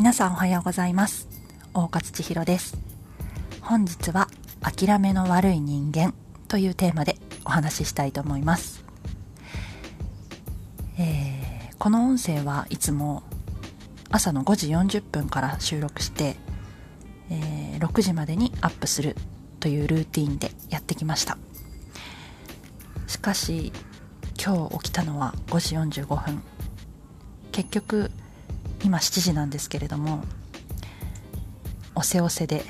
皆さんおはようございます。大勝千尋です。本日は諦めの悪い人間というテーマでお話ししたいと思います、えー、この音声はいつも朝の5時40分から収録して、えー、6時までにアップするというルーティンでやってきました。しかし今日起きたのは5時45分。結局今7時なんですけれどもおせおせで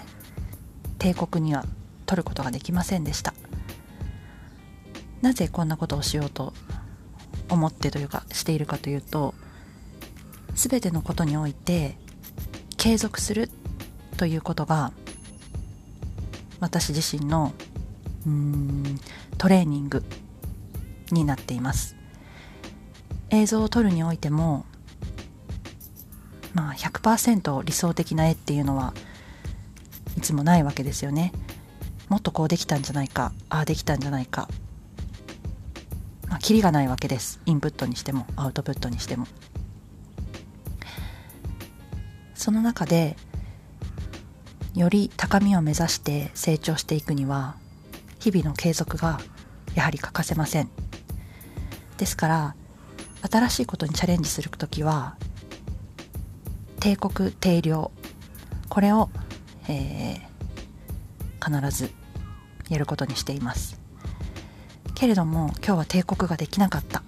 帝国には取ることができませんでした。なぜこんなことをしようと思ってというかしているかというと全てのことにおいて継続するということが私自身のうんトレーニングになっています。映像を撮るにおいてもまあ100%理想的な絵っていうのはいつもないわけですよね。もっとこうできたんじゃないかああできたんじゃないか。まあキリがないわけです。インプットにしてもアウトプットにしても。その中でより高みを目指して成長していくには日々の継続がやはり欠かせません。ですから新しいことにチャレンジする時は帝国定量。これを、えー、必ずやることにしています。けれども今日は帝国ができなかった。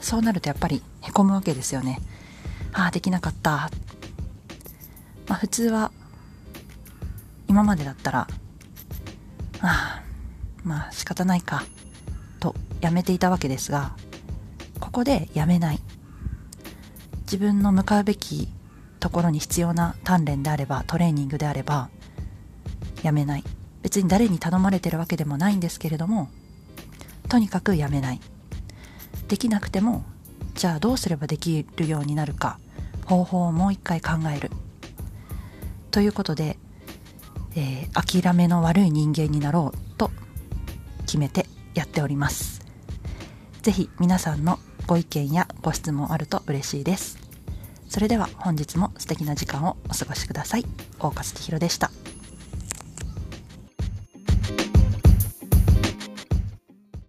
そうなるとやっぱりへこむわけですよね。ああできなかった。まあ普通は今までだったらああまあ仕方ないかとやめていたわけですがここでやめない。自分の向かうべきところに必要な鍛錬であればトレーニングであればやめない。別に誰に頼まれてるわけでもないんですけれどもとにかくやめない。できなくてもじゃあどうすればできるようになるか方法をもう一回考える。ということで、えー、諦めの悪い人間になろうと決めてやっております。是非皆さんのご意見やご質問あると嬉しいです。それでは本日も素敵な時間をお過ごしください。大勝千尋でした。